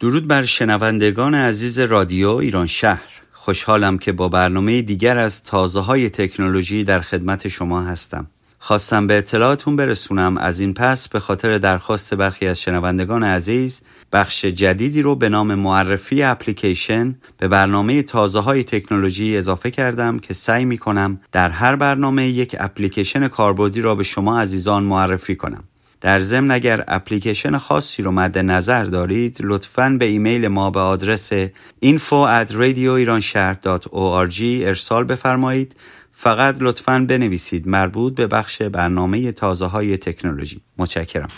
درود بر شنوندگان عزیز رادیو ایران شهر. خوشحالم که با برنامه دیگر از تازه های تکنولوژی در خدمت شما هستم. خواستم به اطلاعاتون برسونم. از این پس به خاطر درخواست برخی از شنوندگان عزیز بخش جدیدی رو به نام معرفی اپلیکیشن به برنامه تازه های تکنولوژی اضافه کردم که سعی می کنم در هر برنامه یک اپلیکیشن کاربردی را به شما عزیزان معرفی کنم. در ضمن اگر اپلیکیشن خاصی رو مد نظر دارید لطفاً به ایمیل ما به آدرس info at radioiranshahr.org ارسال بفرمایید. فقط لطفاً بنویسید مربوط به بخش برنامه تازه های تکنولوژی. متشکرم.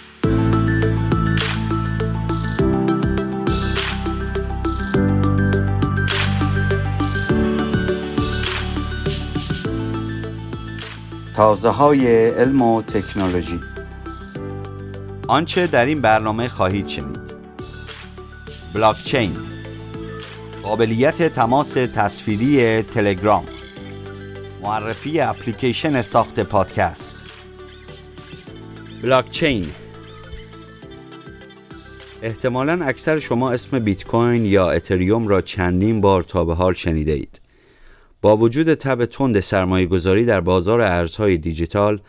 تازه های علم و تکنولوژی آنچه در این برنامه خواهید شنید. بلاکچین. قابلیت تماس تصویری تلگرام. معرفی اپلیکیشن ساخت پادکست. بلاکچین. احتمالا اکثر شما اسم بیت کوین یا اتریوم را چندین بار تا به حال شنیده اید با وجود تب تند سرمایه گذاری در بازار ارزهای دیجیتال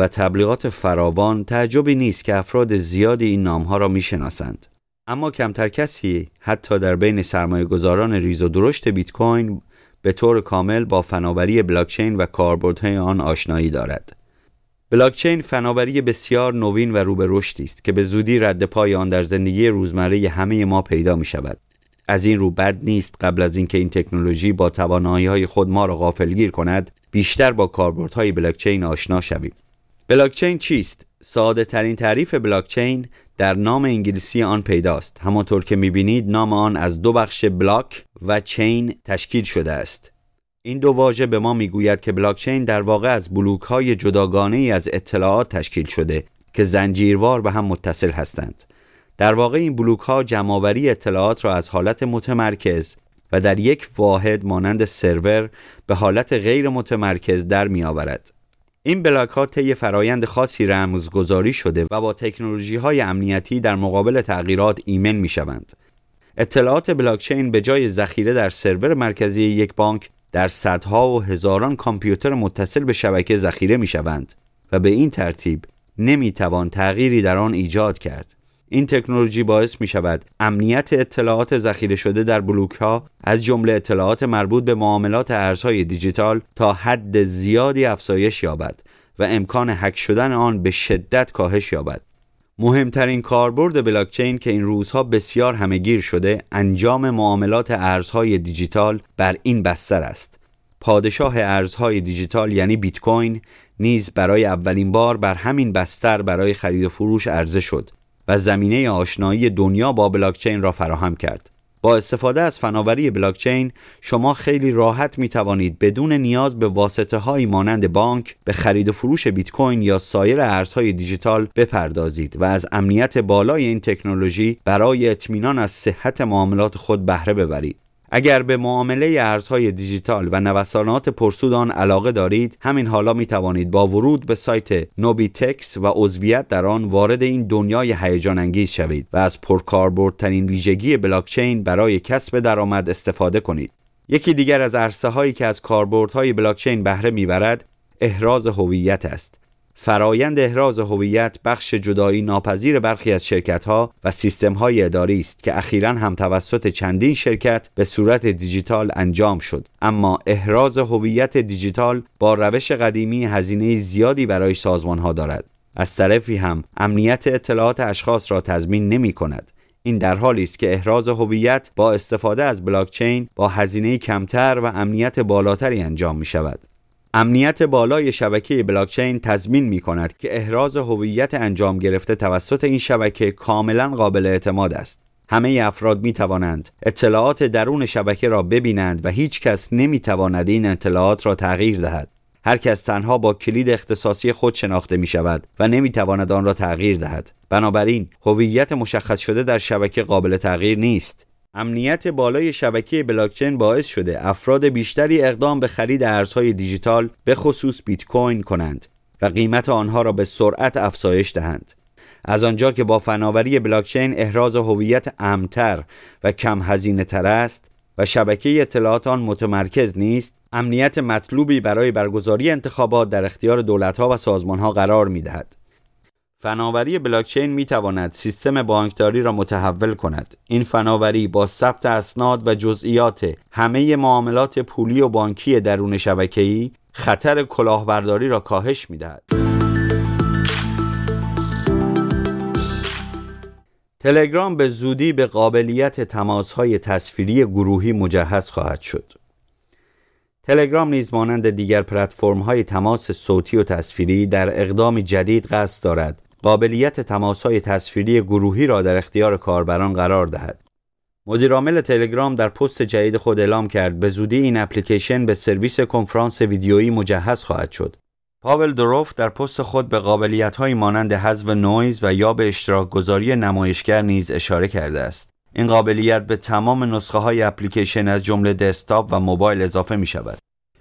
و تبلیغات فراوان تعجبی نیست که افراد زیادی این نامها را می‌شناسند اما کمتر کسی حتی در بین سرمایه گذاران ریز و درشت بیت کوین به طور کامل با فناوری بلاکچین و کاربردهای آن آشنایی دارد. بلاکچین فناوری بسیار نوین و رو به رشدی است که به زودی رد پای آن در زندگی روزمره همه ما پیدا می شود. از این رو بد نیست قبل از اینکه این تکنولوژی با توانایی های خود ما را غافلگیر کند بیشتر با کاربردهای بلاکچین آشنا شویم. بلاکچین چیست؟ ساده ترین تعریف بلاکچین در نام انگلیسی آن پیداست همانطور که می‌بینید نام آن از دو بخش بلاک و چین تشکیل شده است این دو واژه به ما می‌گوید که بلاکچین در واقع از بلوک های جداگانه ای از اطلاعات تشکیل شده که زنجیروار به هم متصل هستند در واقع این بلوک ها جمعآوری اطلاعات را از حالت متمرکز و در یک واحد مانند سرور به حالت غیر متمرکز در می آورد. این بلاک ها طی فرایند خاصی رمزگذاری شده و با تکنولوژی های امنیتی در مقابل تغییرات ایمن می شوند. اطلاعات بلاکچین به جای ذخیره در سرور مرکزی یک بانک در صدها و هزاران کامپیوتر متصل به شبکه ذخیره می شوند و به این ترتیب نمی توان تغییری در آن ایجاد کرد. این تکنولوژی باعث می شود امنیت اطلاعات ذخیره شده در بلوک ها از جمله اطلاعات مربوط به معاملات ارزهای دیجیتال تا حد زیادی افزایش یابد و امکان هک شدن آن به شدت کاهش یابد. مهمترین کاربرد بلاکچین که این روزها بسیار همهگیر شده انجام معاملات ارزهای دیجیتال بر این بستر است. پادشاه ارزهای دیجیتال یعنی بیت کوین نیز برای اولین بار بر همین بستر برای خرید و فروش عرضه شد و زمینه آشنایی دنیا با بلاکچین را فراهم کرد. با استفاده از فناوری بلاکچین شما خیلی راحت می توانید بدون نیاز به واسطه های مانند بانک به خرید و فروش بیت کوین یا سایر ارزهای دیجیتال بپردازید و از امنیت بالای این تکنولوژی برای اطمینان از صحت معاملات خود بهره ببرید. اگر به معامله ارزهای دیجیتال و نوسانات پرسود آن علاقه دارید همین حالا می توانید با ورود به سایت نوبیتکس و عضویت در آن وارد این دنیای هیجان انگیز شوید و از پرکاربردترین ویژگی بلاکچین برای کسب درآمد استفاده کنید. یکی دیگر از عرصه هایی که از کاربردهای بلاکچین بهره می‌برد احراز هویت است. فرایند احراز هویت بخش جدایی ناپذیر برخی از شرکت ها و سیستم های اداری است که اخیرا هم توسط چندین شرکت به صورت دیجیتال انجام شد. اما احراز هویت دیجیتال با روش قدیمی هزینه زیادی برای سازمان ها دارد. از طرفی هم امنیت اطلاعات اشخاص را تضمین نمی کند. این در حالی است که احراز هویت با استفاده از بلاکچین با هزینه کمتر و امنیت بالاتری انجام می شود. امنیت بالای شبکه بلاکچین تضمین می کند که احراز هویت انجام گرفته توسط این شبکه کاملا قابل اعتماد است. همه افراد می توانند اطلاعات درون شبکه را ببینند و هیچ کس نمی تواند این اطلاعات را تغییر دهد. هر کس تنها با کلید اختصاصی خود شناخته می شود و نمی تواند آن را تغییر دهد. بنابراین هویت مشخص شده در شبکه قابل تغییر نیست. امنیت بالای شبکه بلاکچین باعث شده افراد بیشتری اقدام به خرید ارزهای دیجیتال به خصوص بیت کوین کنند و قیمت آنها را به سرعت افزایش دهند. از آنجا که با فناوری بلاکچین احراز هویت امتر و کم هزینه تر است و شبکه اطلاعات آن متمرکز نیست امنیت مطلوبی برای برگزاری انتخابات در اختیار دولتها و سازمانها قرار می دهد. فناوری بلاکچین می تواند سیستم بانکداری را متحول کند. این فناوری با ثبت اسناد و جزئیات همه معاملات پولی و بانکی درون شبکه‌ای خطر کلاهبرداری را کاهش می دهد. تلگرام به زودی به قابلیت تماسهای تصویری گروهی مجهز خواهد شد. تلگرام نیز مانند دیگر های تماس صوتی و تصویری در اقدام جدید قصد دارد قابلیت تماسهای تصویری گروهی را در اختیار کاربران قرار دهد. مدیرعامل تلگرام در پست جدید خود اعلام کرد به زودی این اپلیکیشن به سرویس کنفرانس ویدیویی مجهز خواهد شد. پاول دروف در پست خود به قابلیت مانند حذف نویز و یا به اشتراک گذاری نمایشگر نیز اشاره کرده است. این قابلیت به تمام نسخه های اپلیکیشن از جمله دسکتاپ و موبایل اضافه می شود.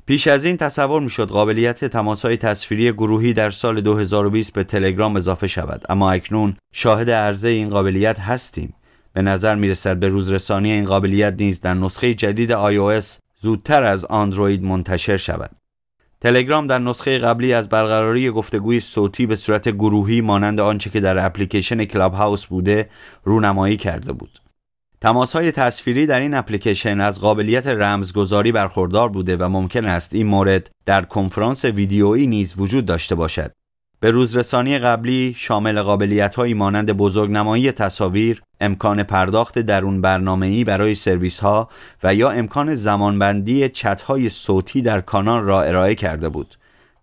پیش از این تصور می شد قابلیت تماس های تصویری گروهی در سال 2020 به تلگرام اضافه شود. اما اکنون شاهد عرضه این قابلیت هستیم. به نظر می رسد به روزرسانی این قابلیت نیز در نسخه جدید iOS زودتر از اندروید منتشر شود. تلگرام در نسخه قبلی از برقراری گفتگوی صوتی به صورت گروهی مانند آنچه که در اپلیکیشن کلاب هاوس بوده رونمایی کرده بود. تماس های تصویری در این اپلیکیشن از قابلیت رمزگذاری برخوردار بوده و ممکن است این مورد در کنفرانس ویدیویی نیز وجود داشته باشد. به روزرسانی قبلی شامل قابلیت هایی مانند بزرگنمایی تصاویر، امکان پرداخت درون برنامه‌ای برای سرویس ها و یا امکان زمانبندی چت های صوتی در کانال را ارائه کرده بود.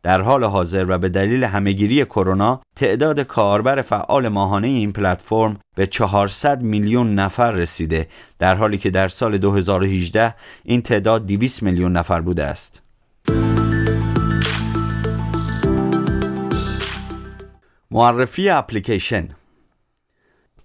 در حال حاضر و به دلیل همهگیری کرونا تعداد کاربر فعال ماهانه این پلتفرم به 400 میلیون نفر رسیده در حالی که در سال 2018 این تعداد 200 میلیون نفر بوده است. معرفی اپلیکیشن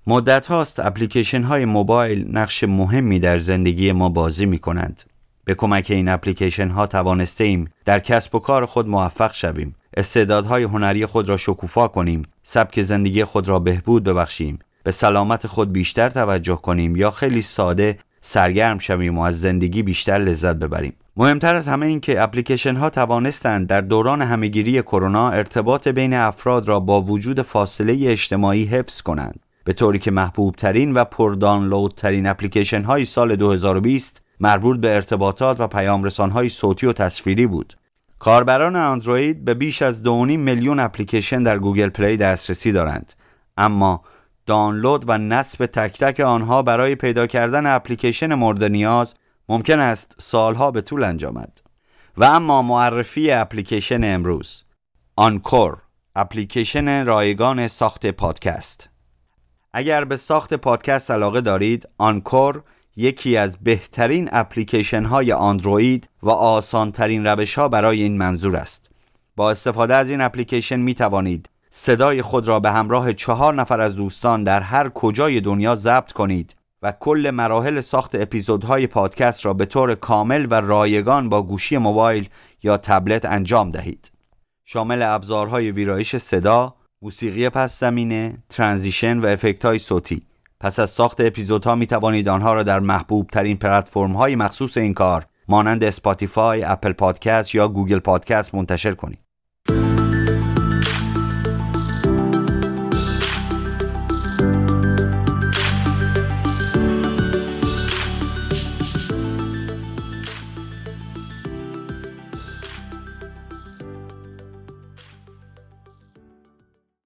مدت هاست اپلیکیشن های موبایل نقش مهمی در زندگی ما بازی می کنند. به کمک این اپلیکیشن ها توانسته ایم در کسب و کار خود موفق شویم. استعدادهای هنری خود را شکوفا کنیم. سبک زندگی خود را بهبود ببخشیم. به سلامت خود بیشتر توجه کنیم یا خیلی ساده سرگرم شویم و از زندگی بیشتر لذت ببریم. مهمتر از همه این که اپلیکیشن ها توانستند در دوران همهگیری کرونا ارتباط بین افراد را با وجود فاصله اجتماعی حفظ کنند. به طوری که محبوب ترین و پر دانلود ترین اپلیکیشن های سال 2020 مربوط به ارتباطات و پیام های صوتی و تصویری بود. کاربران اندروید به بیش از 2.5 میلیون اپلیکیشن در گوگل پلی دسترسی دارند. اما دانلود و نصب تک تک آنها برای پیدا کردن اپلیکیشن مورد نیاز ممکن است سالها به طول انجامد. و اما معرفی اپلیکیشن امروز. آنکور اپلیکیشن رایگان ساخت پادکست. اگر به ساخت پادکست علاقه دارید آنکور یکی از بهترین اپلیکیشن های اندروید و آسان ترین روش ها برای این منظور است. با استفاده از این اپلیکیشن می توانید صدای خود را به همراه چهار نفر از دوستان در هر کجای دنیا ضبط کنید و کل مراحل ساخت اپیزودهای پادکست را به طور کامل و رایگان با گوشی موبایل یا تبلت انجام دهید. شامل ابزارهای ویرایش صدا، موسیقی پس زمینه، ترانزیشن و افکت های صوتی پس از ساخت اپیزودها می توانید آنها را در محبوب ترین پلتفرم های مخصوص این کار مانند اسپاتیفای، اپل پادکست یا گوگل پادکست منتشر کنید.